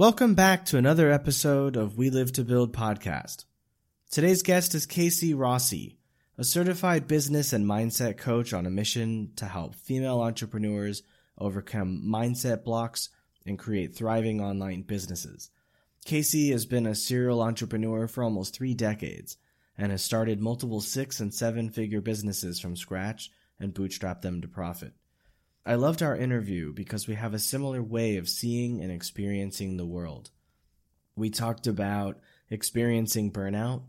Welcome back to another episode of We Live to Build podcast. Today's guest is Casey Rossi, a certified business and mindset coach on a mission to help female entrepreneurs overcome mindset blocks and create thriving online businesses. Casey has been a serial entrepreneur for almost three decades and has started multiple six and seven figure businesses from scratch and bootstrapped them to profit. I loved our interview because we have a similar way of seeing and experiencing the world. We talked about experiencing burnout,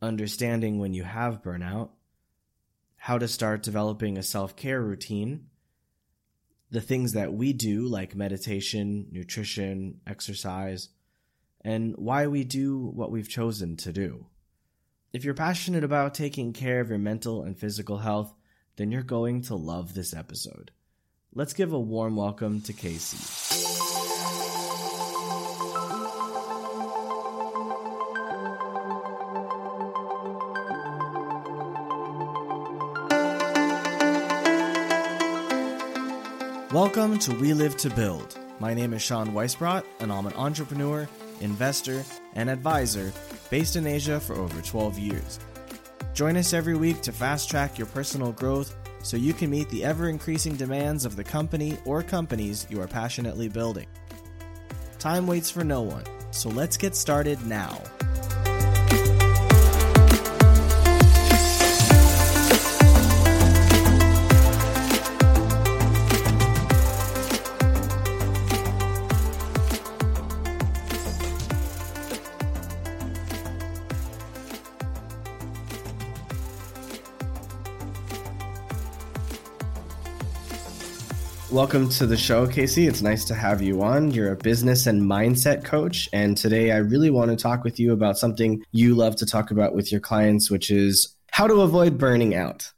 understanding when you have burnout, how to start developing a self care routine, the things that we do, like meditation, nutrition, exercise, and why we do what we've chosen to do. If you're passionate about taking care of your mental and physical health, then you're going to love this episode. Let's give a warm welcome to Casey. Welcome to We Live to Build. My name is Sean Weisbrot, and I'm an entrepreneur, investor, and advisor based in Asia for over 12 years. Join us every week to fast track your personal growth so you can meet the ever increasing demands of the company or companies you are passionately building. Time waits for no one, so let's get started now. Welcome to the show, Casey. It's nice to have you on. You're a business and mindset coach. And today I really want to talk with you about something you love to talk about with your clients, which is how to avoid burning out.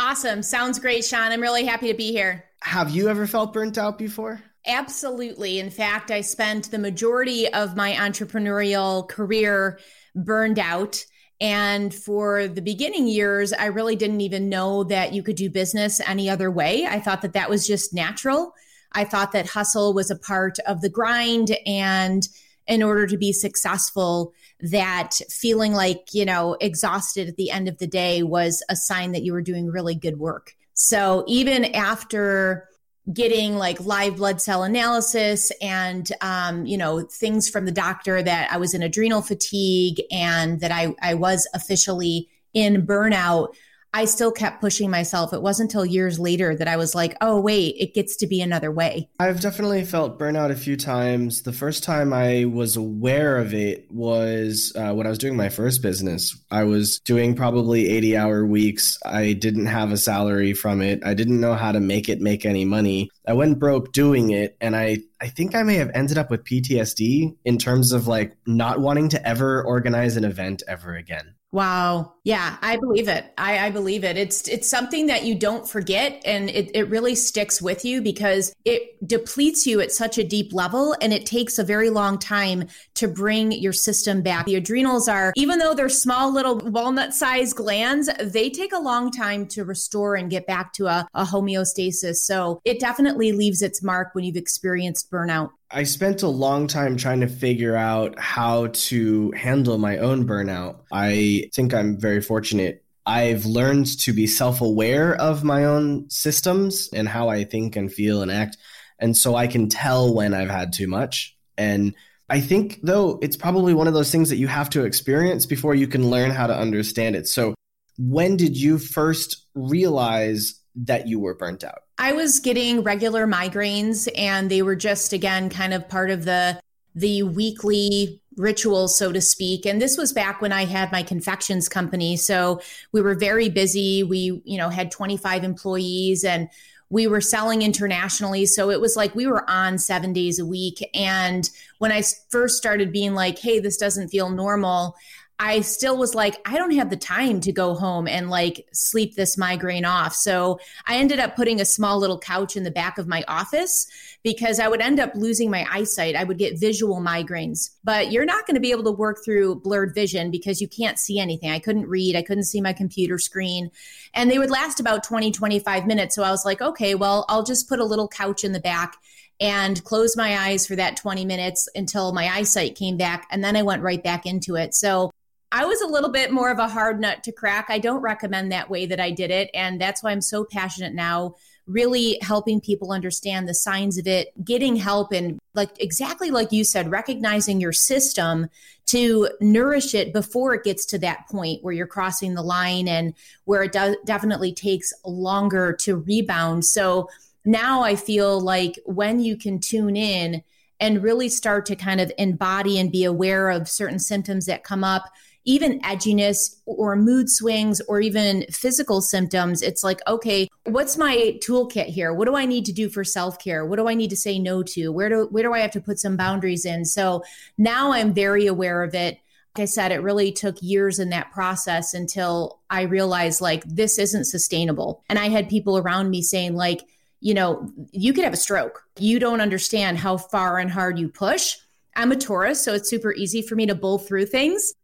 Awesome. Sounds great, Sean. I'm really happy to be here. Have you ever felt burnt out before? Absolutely. In fact, I spent the majority of my entrepreneurial career burned out. And for the beginning years, I really didn't even know that you could do business any other way. I thought that that was just natural. I thought that hustle was a part of the grind. And in order to be successful, that feeling like, you know, exhausted at the end of the day was a sign that you were doing really good work. So even after getting like live blood cell analysis and um, you know things from the doctor that i was in adrenal fatigue and that i, I was officially in burnout I still kept pushing myself. It wasn't until years later that I was like, oh, wait, it gets to be another way. I've definitely felt burnout a few times. The first time I was aware of it was uh, when I was doing my first business. I was doing probably 80 hour weeks. I didn't have a salary from it. I didn't know how to make it make any money. I went broke doing it. And I, I think I may have ended up with PTSD in terms of like not wanting to ever organize an event ever again. Wow. Yeah, I believe it. I, I, believe it. It's it's something that you don't forget and it, it really sticks with you because it depletes you at such a deep level and it takes a very long time to bring your system back. The adrenals are, even though they're small little walnut sized glands, they take a long time to restore and get back to a, a homeostasis. So it definitely leaves its mark when you've experienced burnout. I spent a long time trying to figure out how to handle my own burnout. I think I'm very fortunate. I've learned to be self aware of my own systems and how I think and feel and act. And so I can tell when I've had too much. And I think, though, it's probably one of those things that you have to experience before you can learn how to understand it. So, when did you first realize that you were burnt out? I was getting regular migraines and they were just again kind of part of the the weekly ritual so to speak. And this was back when I had my confections company. So we were very busy. We you know had 25 employees and we were selling internationally. So it was like we were on 7 days a week. And when I first started being like hey this doesn't feel normal I still was like, I don't have the time to go home and like sleep this migraine off. So I ended up putting a small little couch in the back of my office because I would end up losing my eyesight. I would get visual migraines, but you're not going to be able to work through blurred vision because you can't see anything. I couldn't read, I couldn't see my computer screen, and they would last about 20, 25 minutes. So I was like, okay, well, I'll just put a little couch in the back and close my eyes for that 20 minutes until my eyesight came back. And then I went right back into it. So I was a little bit more of a hard nut to crack. I don't recommend that way that I did it. And that's why I'm so passionate now, really helping people understand the signs of it, getting help, and like exactly like you said, recognizing your system to nourish it before it gets to that point where you're crossing the line and where it does definitely takes longer to rebound. So, now I feel like when you can tune in and really start to kind of embody and be aware of certain symptoms that come up, even edginess or mood swings or even physical symptoms, it's like, okay, what's my toolkit here? What do I need to do for self-care? What do I need to say no to? Where do where do I have to put some boundaries in? So now I'm very aware of it. Like I said, it really took years in that process until I realized like this isn't sustainable. And I had people around me saying like, you know, you could have a stroke. You don't understand how far and hard you push. I'm a Taurus, so it's super easy for me to bull through things.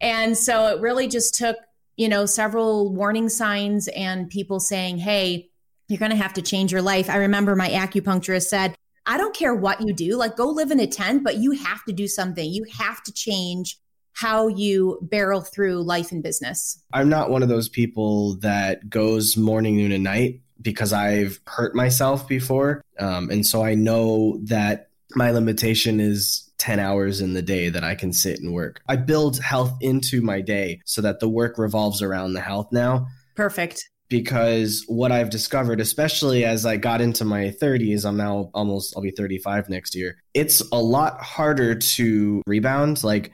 And so it really just took, you know, several warning signs and people saying, hey, you're going to have to change your life. I remember my acupuncturist said, I don't care what you do, like go live in a tent, but you have to do something. You have to change how you barrel through life and business. I'm not one of those people that goes morning, noon, and night because I've hurt myself before. Um, and so I know that my limitation is 10 hours in the day that I can sit and work. I build health into my day so that the work revolves around the health now. Perfect. Because what I've discovered, especially as I got into my 30s, I'm now almost, I'll be 35 next year. It's a lot harder to rebound. Like,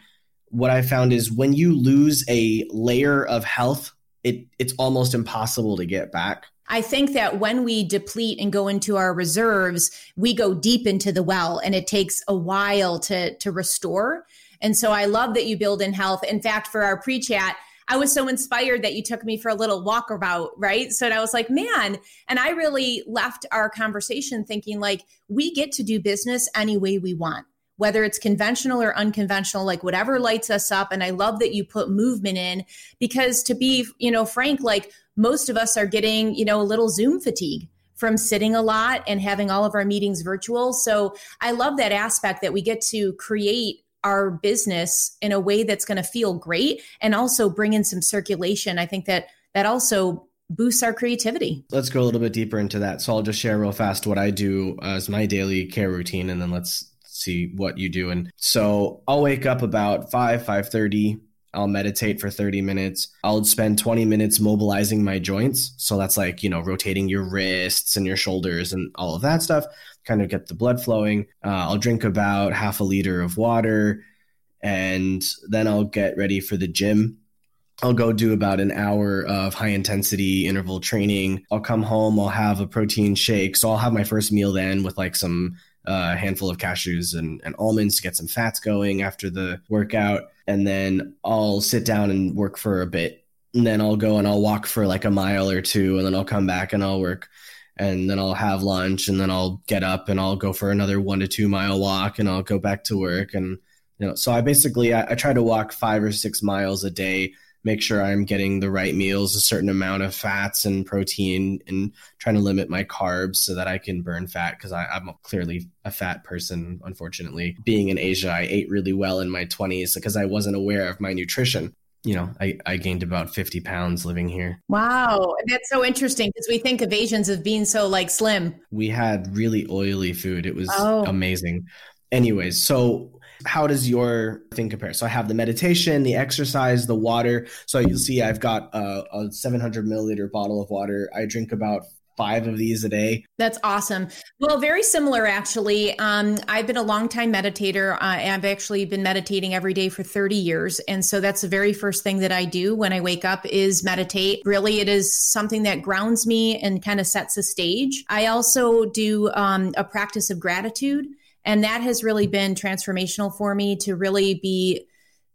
what I found is when you lose a layer of health, it, it's almost impossible to get back. I think that when we deplete and go into our reserves, we go deep into the well and it takes a while to to restore. And so I love that you build in health. In fact, for our pre-chat, I was so inspired that you took me for a little walkabout, right? So I was like, man, and I really left our conversation thinking like we get to do business any way we want whether it's conventional or unconventional, like whatever lights us up. And I love that you put movement in because to be, you know, frank, like most of us are getting, you know, a little Zoom fatigue from sitting a lot and having all of our meetings virtual. So I love that aspect that we get to create our business in a way that's going to feel great and also bring in some circulation. I think that that also boosts our creativity. Let's go a little bit deeper into that. So I'll just share real fast what I do as my daily care routine and then let's see what you do. And so I'll wake up about 5, 5.30. I'll meditate for 30 minutes. I'll spend 20 minutes mobilizing my joints. So that's like, you know, rotating your wrists and your shoulders and all of that stuff, kind of get the blood flowing. Uh, I'll drink about half a liter of water and then I'll get ready for the gym. I'll go do about an hour of high intensity interval training. I'll come home, I'll have a protein shake. So I'll have my first meal then with like some a handful of cashews and, and almonds to get some fats going after the workout. And then I'll sit down and work for a bit. And then I'll go and I'll walk for like a mile or two. And then I'll come back and I'll work. And then I'll have lunch. And then I'll get up and I'll go for another one to two mile walk. And I'll go back to work. And, you know, so I basically, I, I try to walk five or six miles a day make sure I'm getting the right meals, a certain amount of fats and protein, and trying to limit my carbs so that I can burn fat because I'm clearly a fat person, unfortunately. Being in Asia, I ate really well in my 20s because I wasn't aware of my nutrition. You know, I, I gained about 50 pounds living here. Wow. That's so interesting because we think of Asians as being so like slim. We had really oily food. It was oh. amazing. Anyways, so how does your thing compare? So I have the meditation, the exercise, the water. So you'll see I've got a, a 700 milliliter bottle of water. I drink about five of these a day. That's awesome. Well, very similar actually. Um, I've been a long time meditator. Uh, I've actually been meditating every day for 30 years. And so that's the very first thing that I do when I wake up is meditate. Really, it is something that grounds me and kind of sets the stage. I also do um, a practice of gratitude. And that has really been transformational for me to really be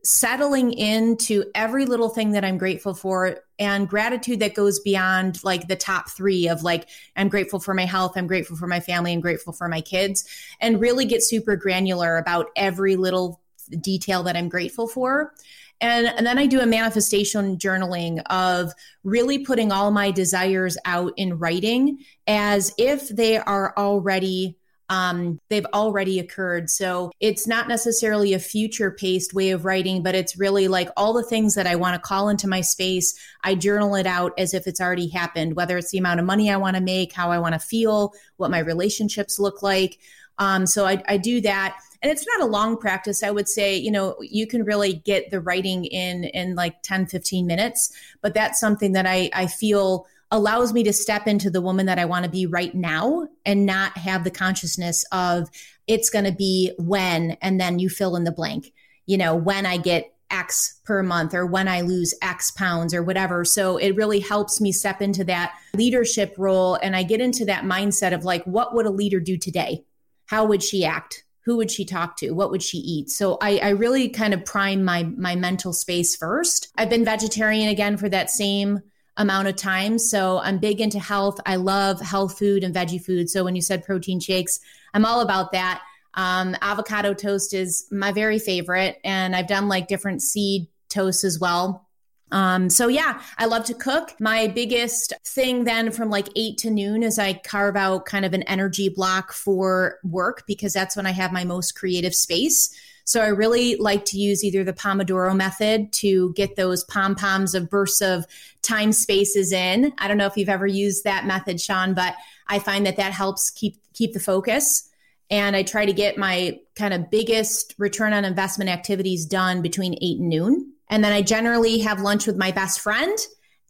settling into every little thing that I'm grateful for and gratitude that goes beyond like the top three of like, I'm grateful for my health, I'm grateful for my family, I'm grateful for my kids, and really get super granular about every little detail that I'm grateful for. And, and then I do a manifestation journaling of really putting all my desires out in writing as if they are already um, they've already occurred. So it's not necessarily a future paced way of writing, but it's really like all the things that I want to call into my space. I journal it out as if it's already happened, whether it's the amount of money I want to make, how I want to feel, what my relationships look like. Um, so I, I do that and it's not a long practice i would say you know you can really get the writing in in like 10 15 minutes but that's something that i i feel allows me to step into the woman that I want to be right now and not have the consciousness of it's going to be when, and then you fill in the blank, you know, when I get X per month or when I lose X pounds or whatever. So it really helps me step into that leadership role. And I get into that mindset of like, what would a leader do today? How would she act? Who would she talk to? What would she eat? So I, I really kind of prime my my mental space first. I've been vegetarian again for that same amount of time. So I'm big into health. I love health food and veggie food. So when you said protein shakes, I'm all about that. Um, avocado toast is my very favorite. And I've done like different seed toasts as well. Um, so yeah, I love to cook. My biggest thing then from like eight to noon is I carve out kind of an energy block for work because that's when I have my most creative space. So I really like to use either the Pomodoro method to get those pom poms of bursts of time spaces in. I don't know if you've ever used that method, Sean, but I find that that helps keep keep the focus. And I try to get my kind of biggest return on investment activities done between eight and noon. And then I generally have lunch with my best friend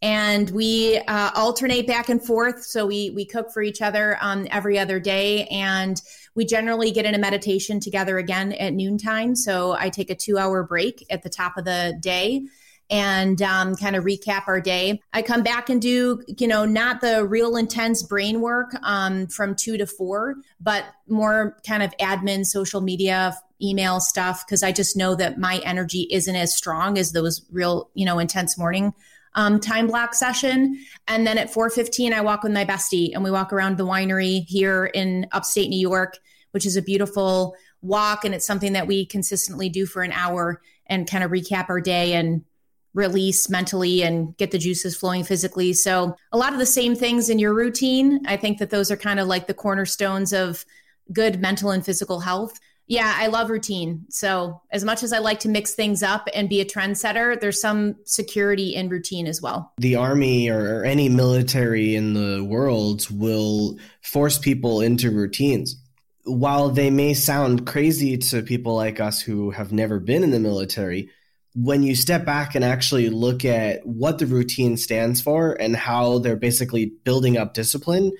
and we uh, alternate back and forth. So we we cook for each other um, every other day, and we generally get in a meditation together again at noontime. So I take a two hour break at the top of the day and um, kind of recap our day. I come back and do, you know, not the real intense brain work um, from two to four, but more kind of admin, social media, email stuff, because I just know that my energy isn't as strong as those real, you know, intense morning um, time block session. And then at 4.15, I walk with my bestie and we walk around the winery here in upstate New York, which is a beautiful walk. And it's something that we consistently do for an hour and kind of recap our day and release mentally and get the juices flowing physically. So a lot of the same things in your routine. I think that those are kind of like the cornerstones of good mental and physical health. Yeah, I love routine. So, as much as I like to mix things up and be a trendsetter, there's some security in routine as well. The army or any military in the world will force people into routines. While they may sound crazy to people like us who have never been in the military, when you step back and actually look at what the routine stands for and how they're basically building up discipline,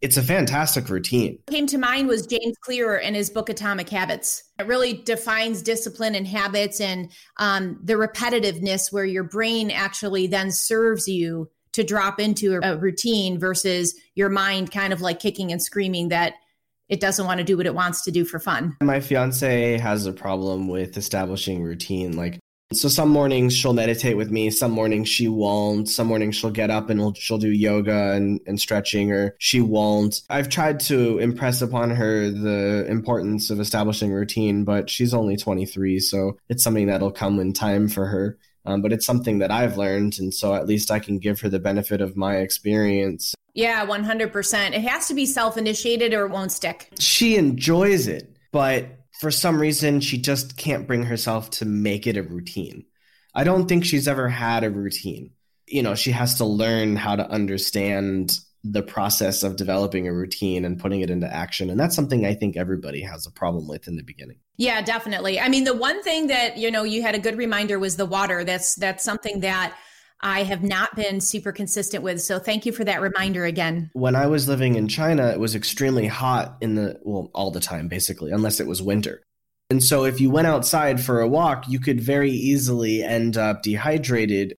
it's a fantastic routine. What came to mind was James Clear in his book Atomic Habits. It really defines discipline and habits and um, the repetitiveness where your brain actually then serves you to drop into a, a routine versus your mind kind of like kicking and screaming that it doesn't want to do what it wants to do for fun. My fiance has a problem with establishing routine. Like so some mornings she'll meditate with me, some mornings she won't, some mornings she'll get up and she'll do yoga and, and stretching or she won't. I've tried to impress upon her the importance of establishing routine, but she's only 23, so it's something that'll come in time for her. Um, but it's something that I've learned, and so at least I can give her the benefit of my experience. Yeah, 100%. It has to be self initiated or it won't stick. She enjoys it, but for some reason she just can't bring herself to make it a routine. I don't think she's ever had a routine. You know, she has to learn how to understand the process of developing a routine and putting it into action. And that's something I think everybody has a problem with in the beginning. Yeah, definitely. I mean, the one thing that, you know, you had a good reminder was the water. That's that's something that I have not been super consistent with. So thank you for that reminder again. When I was living in China, it was extremely hot in the, well, all the time, basically, unless it was winter. And so if you went outside for a walk, you could very easily end up dehydrated.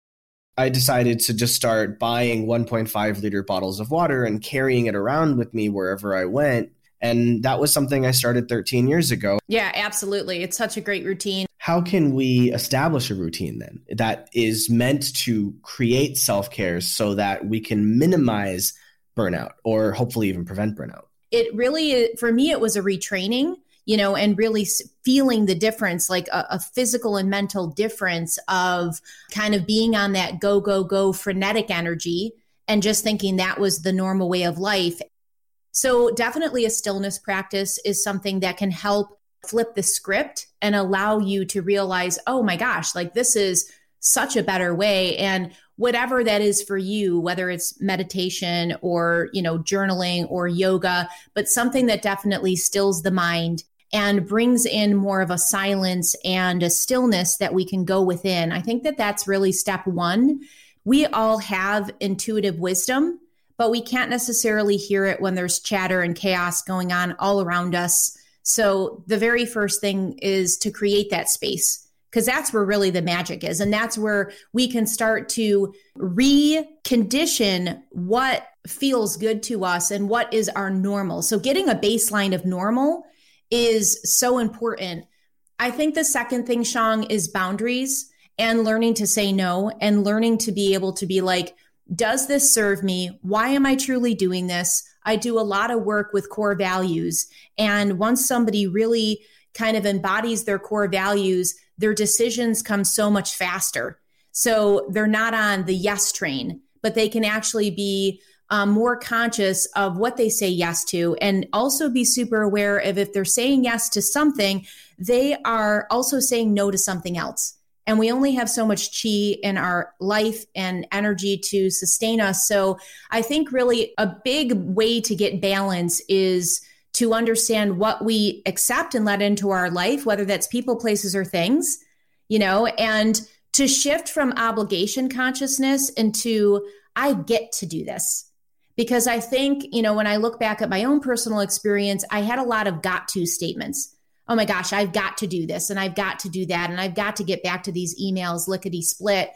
I decided to just start buying 1.5 liter bottles of water and carrying it around with me wherever I went. And that was something I started 13 years ago. Yeah, absolutely. It's such a great routine how can we establish a routine then that is meant to create self-care so that we can minimize burnout or hopefully even prevent burnout it really for me it was a retraining you know and really feeling the difference like a, a, physical and mental difference of kind of being on that go go go frenetic energy and just thinking that was the normal way of life So, definitely a stillness practice is something that can help flip the script and allow you to realize, oh my gosh, like this is such a better way. And whatever that is for you, whether it's meditation or, you know, journaling or yoga, but something that definitely stills the mind and brings in more of a silence and a stillness that we can go within. I think that that's really step one. We all have intuitive wisdom but we can't necessarily hear it when there's chatter and chaos going on all around us. So the very first thing is to create that space because that's where really the magic is. And that's where we can start to recondition what feels good to us and what is our normal. So getting a baseline of normal is so important. I think the second thing, Sean, is boundaries and learning to say no and learning to be able to be like, does this serve me? Why am I truly doing this? I do a lot of work with core values. And once somebody really kind of embodies their core values, their decisions come so much faster. So they're not on the yes train, but they can actually be um, more conscious of what they say yes to and also be super aware of if they're saying yes to something, they are also saying no to something else and we only have so much chi in our life and energy to sustain us. So I think really a big way to get balance is to understand what we accept and let into our life, whether that's people, places, or things, you know, and to shift from obligation consciousness into I get to do this. Because I think, you know, when I look back at my own personal experience, I had a lot of got to statements oh my gosh, I've got to do this and I've got to do that and I've got to get back to these emails lickety split.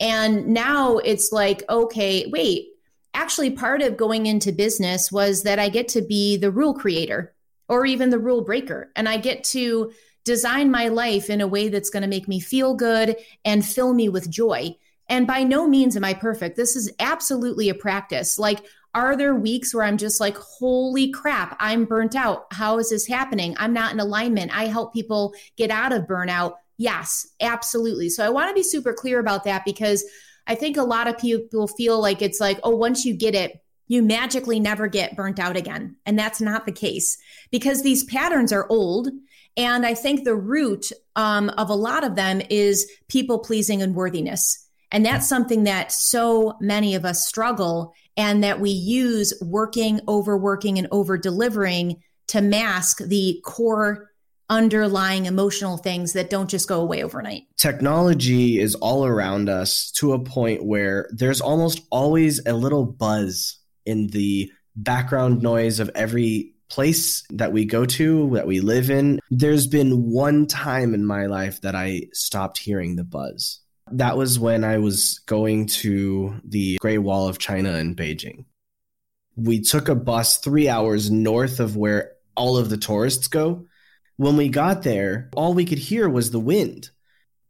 And now it's like, okay, wait, actually, part of going into business was that I get to be the rule creator or even the rule breaker. And I get to design my life in a way that's going to make me feel good and fill me with joy. And by no means am I perfect. This is absolutely a practice. Like, are there weeks where I'm just like, holy crap, I'm burnt out? How is this happening? I'm not in alignment. I help people get out of burnout. Yes, absolutely. So I want to be super clear about that because I think a lot of people feel like it's like, oh, once you get it, you magically never get burnt out again. And that's not the case because these patterns are old. And I think the root um, of a lot of them is people pleasing and worthiness. And that's something that so many of us struggle and that we use working, overworking, and over delivering to mask the core underlying emotional things that don't just go away overnight. Technology is all around us to a point where there's almost always a little buzz in the background noise of every place that we go to, that we live in. There's been one time in my life that I stopped hearing the buzz. That was when I was going to the Great Wall of China in Beijing. We took a bus three hours north of where all of the tourists go. When we got there, all we could hear was the wind,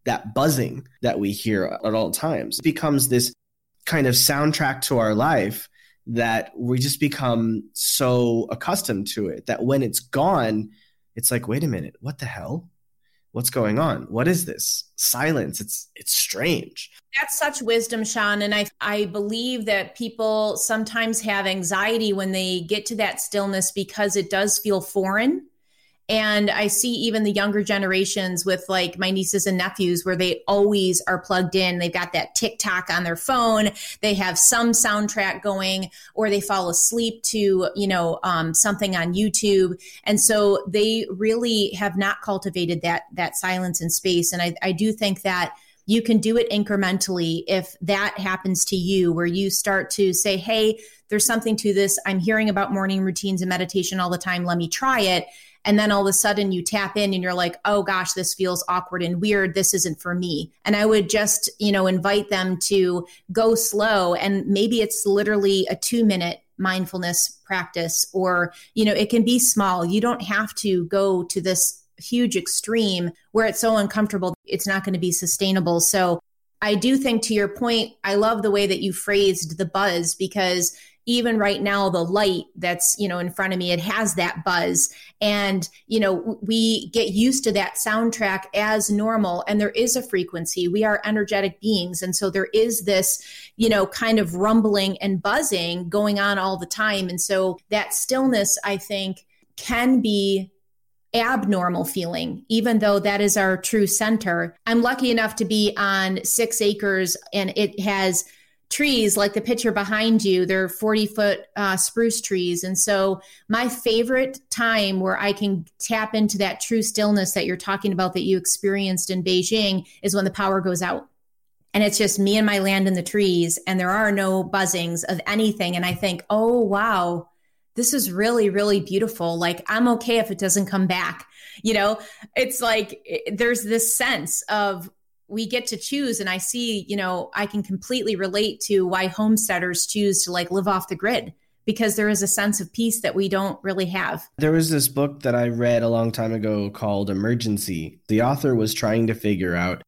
that buzzing that we hear at all times. It becomes this kind of soundtrack to our life that we just become so accustomed to it that when it's gone, it's like, wait a minute, what the hell? What's going on? What is this? Silence. It's it's strange. That's such wisdom sean and i i believe that people sometimes have anxiety when they get to that stillness because it does feel foreign and I see even the younger generations with like my nieces and nephews where they always are plugged in. They've got that TikTok on their phone. They have some soundtrack going or they fall asleep to, you know, um, something on YouTube. And so they really have not cultivated that, that silence and space. And I, I do think that you can do it incrementally if that happens to you where you start to say, Hey, there's something to this. I'm hearing about morning routines and meditation all the time. Let me try it and then all of a sudden you tap in and you're like oh gosh this feels awkward and weird. This isn't for me. And i would just you know invite them to go slow. And maybe it's literally a 2 minute mindfulness practice or you know it can be small. You don't have to go to this huge extreme where it's so uncomfortable it's not going to be sustainable. So I do think to your point, I love the way that you phrased the buzz because even right now, the light that's, you know, in front of me, it has that buzz. And, you know, we get used to that soundtrack as normal. And there is a frequency. We are energetic beings. And so there is this, you know, kind of rumbling and buzzing going on all the time. And so that stillness, I think, can be abnormal feeling, even though that is our true center. I'm lucky enough to be on six acres and it has trees like the picture behind you. They're 40 foot uh, spruce trees. And so, my favorite time where I can tap into that true stillness that you're talking about that you experienced in Beijing is when the power goes out. And it's just me and my land in the trees, and there are no buzzings of anything. And I think, oh, wow, this is really, really beautiful. Like, I'm okay if it doesn't come back. You know, it's like there's this sense of we get to choose. And I see, you know, I can completely relate to why homesteaders choose to like live off the grid because there is a sense of peace that we don't really have. There was this book that I read a long time ago called Emergency. The author was trying to figure out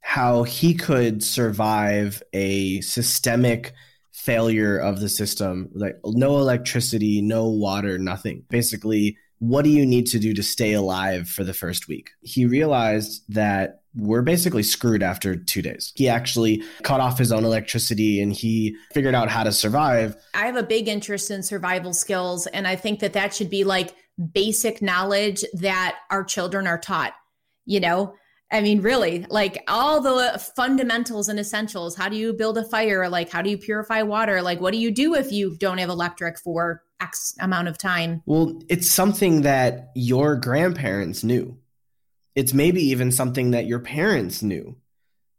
how he could survive a systemic failure of the system like no electricity no water nothing basically what do you need to do to stay alive for the first week he realized that we're basically screwed after two days. He actually cut off his own electricity and he figured out how to survive. I have a big interest in survival skills, and I think that that should be like basic knowledge that our children are taught. You know, I mean, really, like all the fundamentals and essentials. How do you build a fire? Like, how do you purify water? Like, what do you do if you don't have electric for X amount of time? Well, it's something that your grandparents knew. It's maybe even something that your parents knew.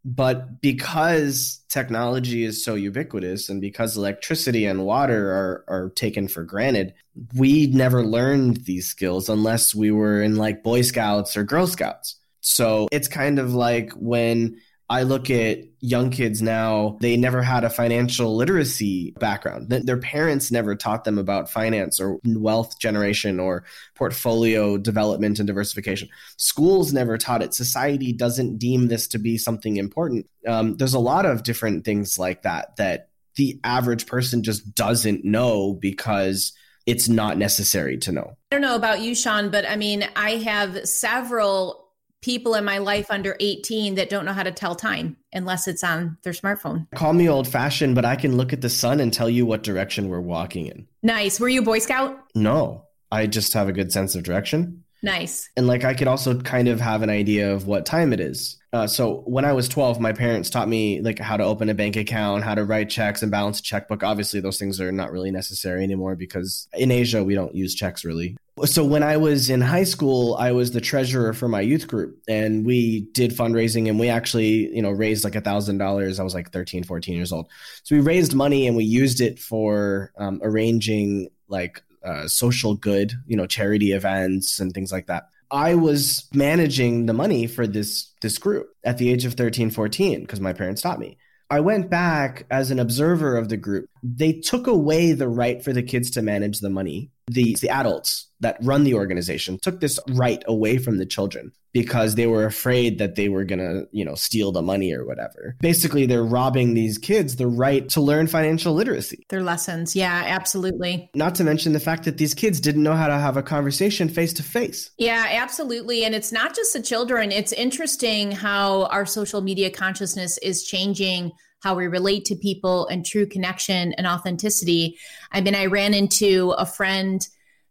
But because technology is so ubiquitous and because electricity and water are, are taken for granted, we never learned these skills unless we were in like Boy Scouts or Girl Scouts so it's kind of like when I look at young kids now, they never had a financial literacy background. Their parents never taught them about finance or wealth generation or portfolio development and diversification. Schools never taught it. Society doesn't deem this to be something important. Um, there's a lot of different things like that that the average person just doesn't know because it's not necessary to know. I don't know about you, Sean, but I mean, I have several people in my life under 18 that don't know how to tell time unless it's on their smartphone. Call me old fashioned, but I can look at the sun and tell you what direction we're walking in. Nice. Were you a Boy Scout? No, I just have a good sense of direction. Nice. And like I could also kind of have an idea of what time it is. Uh, so when I was 12, my parents taught me like how to open a bank account, how to write checks and balance a checkbook. Obviously, those things are not really necessary anymore because in Asia we don't use checks really. So when I was in high school, I was the treasurer for my youth group and we did fundraising and we actually, you know, raised like a thousand dollars. I was like 13, 14 years old. So we raised money and we used it for um, arranging like uh, social good, you know, charity events and things like that. I was managing the money for this this group at the age of 13, 14 because my parents taught me. I went back as an observer of the group. They took away the right for the kids to manage the money. The the adults that run the organization took this right away from the children because they were afraid that they were going to, you know, steal the money or whatever. Basically, they're robbing these kids the right to learn financial literacy. Their lessons. Yeah, absolutely. Not to mention the fact that these kids didn't know how to have a conversation face to face. Yeah, absolutely. And it's not just the children. It's interesting how our social media consciousness is changing how we relate to people and true connection and authenticity. I mean, I ran into a friend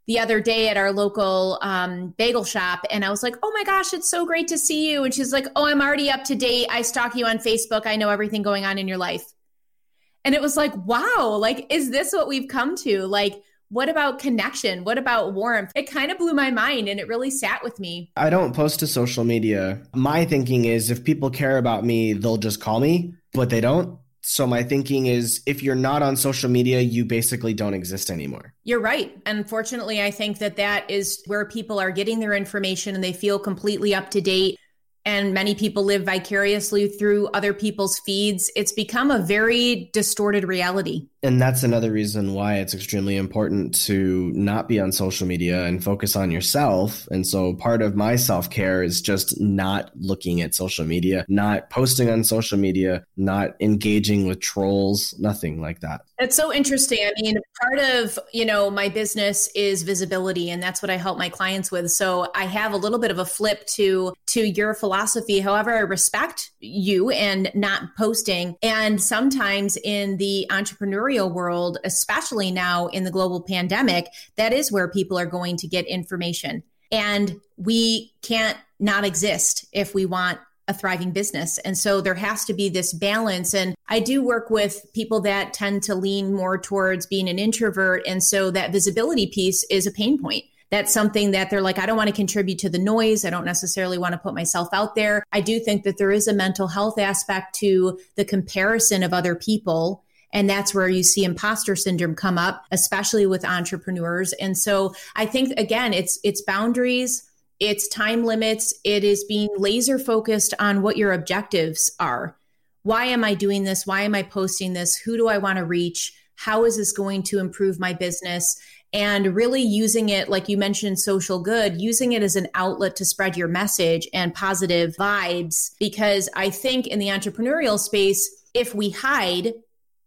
the other day at our local um, bagel shop and I was like, oh my gosh, it's so great to see you. And she's like, oh, I'm already up to date. I stalk you on Facebook. I know everything going on in your life. And it was like, wow, like, is this what we've come to? Like, what about connection? What about warmth? It kind of blew my mind and it really sat with me. I don't post to social media. My thinking is if people care about me, they'll just call me, but they don't. So my thinking is if you're not on social media, you basically don't exist anymore. You're right. And unfortunately, I think that that is where people are getting their information and they feel completely up to date. And many people live vicariously through other people's feeds. It's become a very distorted reality. And that's another reason why it's extremely important to not be on social media and focus on yourself. And so part of my self care is just not looking at social media, not posting on social media, not engaging with trolls, nothing like that. It's so interesting. I mean, part of, you know, my business is visibility and that's what I help my clients with. So I have a little bit of a flip to to your philosophy. However, I respect you and not posting. And sometimes in the entrepreneurial world, especially now in the global pandemic, that is where people are going to get information. And we can't not exist if we want a thriving business. And so there has to be this balance. And I do work with people that tend to lean more towards being an introvert. And so that visibility piece is a pain point. That's something that they're like, I don't want to contribute to the noise. I don't necessarily want to put myself out there. I do think that there is a mental health aspect to the comparison of other people. And that's where you see imposter syndrome come up, especially with entrepreneurs. And so I think again, it's it's boundaries it's time limits, it is being laser focused on what your objectives are. Why am I doing this? Why am I posting this? Who do I want to reach? How is this going to improve my business? And really using it, like you mentioned, social good, using it as an outlet to spread your message and positive vibes. Because I think in the entrepreneurial space, if we hide,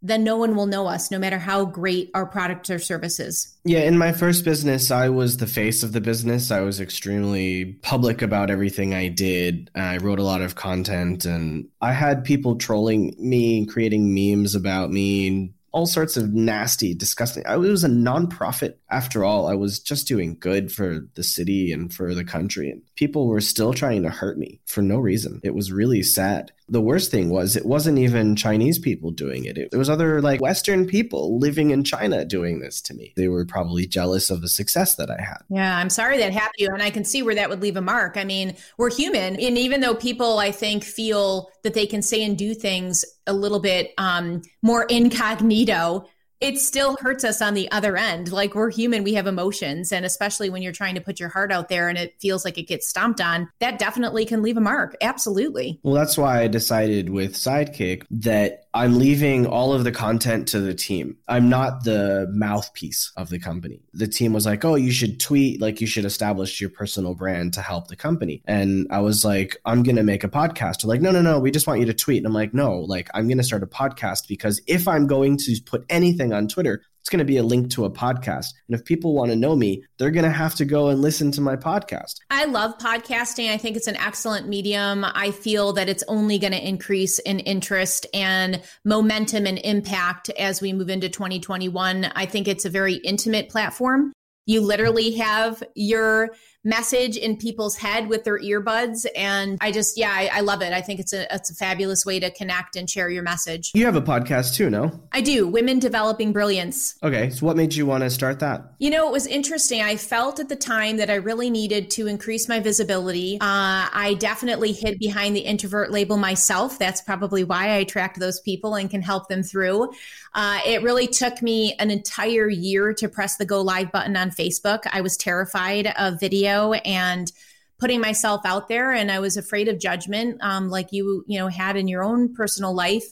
then no one will know us no matter how great our product or service is. Yeah, in my first business, I was the face of the business. I was extremely public about everything I did. I wrote a lot of content and I had people trolling me, creating memes about me, and all sorts of nasty, disgusting. I was a nonprofit after all. I was just doing good for the city and for the country, and people were still trying to hurt me for no reason. It was really sad. The worst thing was it wasn't even Chinese people doing it. It, was other like Western people living in China doing this to me. They were probably jealous of the success that I had. Yeah, I'm sorry that happened you, and I can see where that would leave a mark. I mean, we're human, and even though people, I think, feel that they can say and do things a little bit um, more incognito it still hurts us on the other end. Like we're human, we have emotions. And especially when you're trying to put your heart out there and it feels like it gets stomped on, that definitely can leave a mark. Absolutely. Well, that's why I decided with Sidekick that I'm leaving all of the content to the team. I'm not the mouthpiece of the company. The team was like, oh, you should tweet, like you should establish your personal brand to help the company. And I was like, I'm going to make a podcast. They're like, no, no, no, we just want you to tweet. And I'm like, no, like I'm going to start a podcast because if I'm going to put anything on Twitter, it's going to be a link to a podcast. And if people want to know me, they're going to have to go and listen to my podcast. I love podcasting. I think it's an excellent medium. I feel that it's only going to increase in interest and momentum and impact as we move into 2021. I think it's a very intimate platform. You literally have your message in people's head with their earbuds. And I just, yeah, I, I, love it. I think it's a, it's a fabulous way to connect and share your message. You have a podcast too, no? I do. Women Developing Brilliance. Okay. So what made you want to start that? You know, it was interesting. I felt at the time that I really needed to increase my visibility. Uh, I definitely hid behind the introvert label myself. That's probably why I attract those people and can help them through. Uh, it really took me an entire year to press the go live button on Facebook. I was terrified of video and putting myself out there, and I was afraid of judgment, um, like you you know had in your own personal life.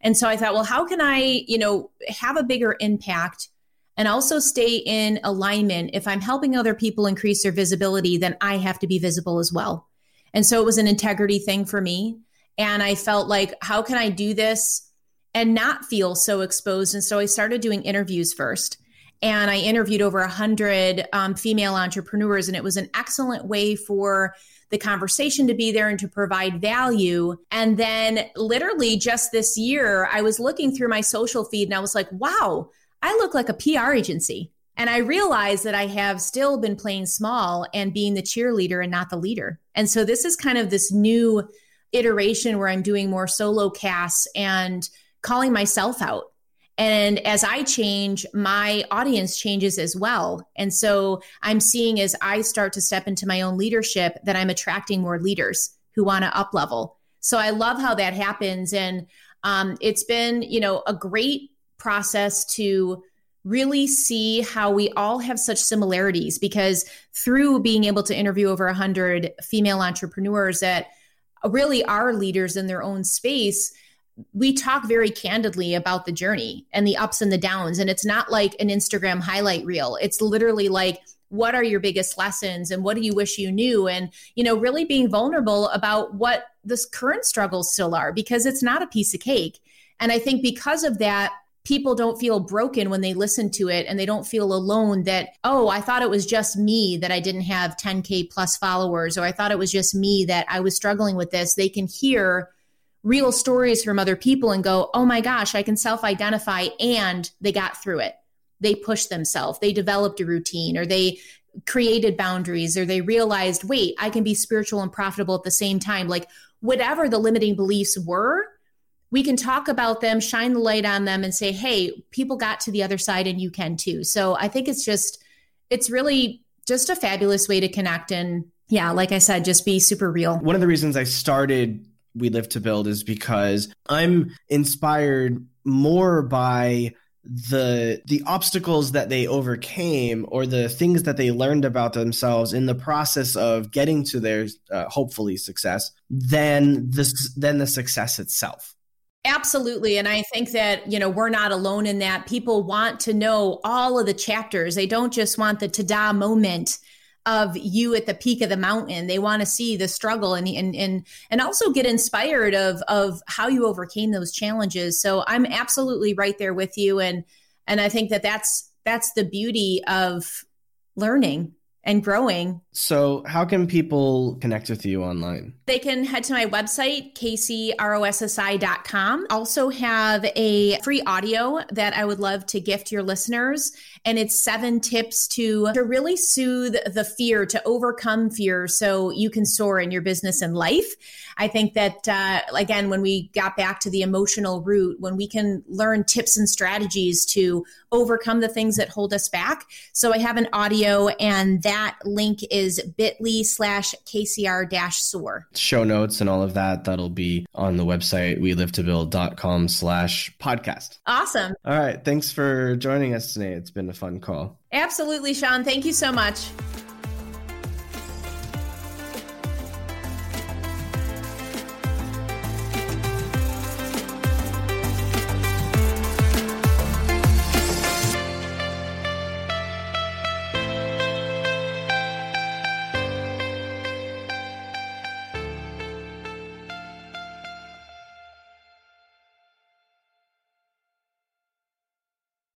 And so I thought, well, how can I you know have a bigger impact? and also stay in alignment. If I'm helping other people increase their visibility, then I have to be visible as well. And so it was an integrity thing for me. And I felt like, how can I do this and not feel so exposed. And so I started doing interviews first. And I interviewed over 100 um, female entrepreneurs, and it was an excellent way for the conversation to be there and to provide value. And then, literally, just this year, I was looking through my social feed and I was like, wow, I look like a PR agency. And I realized that I have still been playing small and being the cheerleader and not the leader. And so, this is kind of this new iteration where I'm doing more solo casts and calling myself out. And as I change, my audience changes as well. And so I'm seeing as I start to step into my own leadership that I'm attracting more leaders who want to up level. So I love how that happens. And um, it's been, you know, a great process to really see how we all have such similarities because through being able to interview over 100 female entrepreneurs that really are leaders in their own space we talk very candidly about the journey and the ups and the downs. And it's not like an Instagram highlight reel. It's literally like, what are your biggest lessons and what do you wish you knew and you know really being vulnerable about what this current struggles still are because it's not a piece of cake and i think because of that people don't feel broken when they listen to it and they don't feel alone that oh i thought it was just me that i didn't have 10k plus followers or i thought it was just me that i was struggling with this they can hear real stories from other people and go oh my gosh i can self identify and they got through it they pushed themselves, they developed a routine, or they created boundaries, or they realized, wait, I can be spiritual and profitable at the same time. Like, whatever the limiting beliefs were, we can talk about them, shine the light on them, and say, hey, people got to the other side and you can too. So I think it's just, it's really just a fabulous way to connect. And yeah, like I said, just be super real. One of the reasons I started We Live to Build is because I'm inspired more by the the obstacles that they overcame or the things that they learned about themselves in the process of getting to their uh, hopefully success than this than the success itself Absolutely. And I think that, you know, we're not alone in that. People want to know all of the chapters. They don't just want the ta-da moment of you at the peak of the mountain. They want to see the struggle and and and and also get inspired of of how you overcame those challenges. So I'm absolutely right there with you and and I think that that's that's the beauty of learning and growing. So, how can people connect with you online? They can head to my website, kcrossi.com. Also, have a free audio that I would love to gift your listeners. And it's seven tips to, to really soothe the fear, to overcome fear so you can soar in your business and life. I think that, uh, again, when we got back to the emotional root, when we can learn tips and strategies to overcome the things that hold us back. So I have an audio, and that link is bit.ly slash KCR dash soar. Show notes and all of that, that'll be on the website, we live to build.com slash podcast. Awesome. All right. Thanks for joining us today. It's been a fun call. Absolutely, Sean. Thank you so much.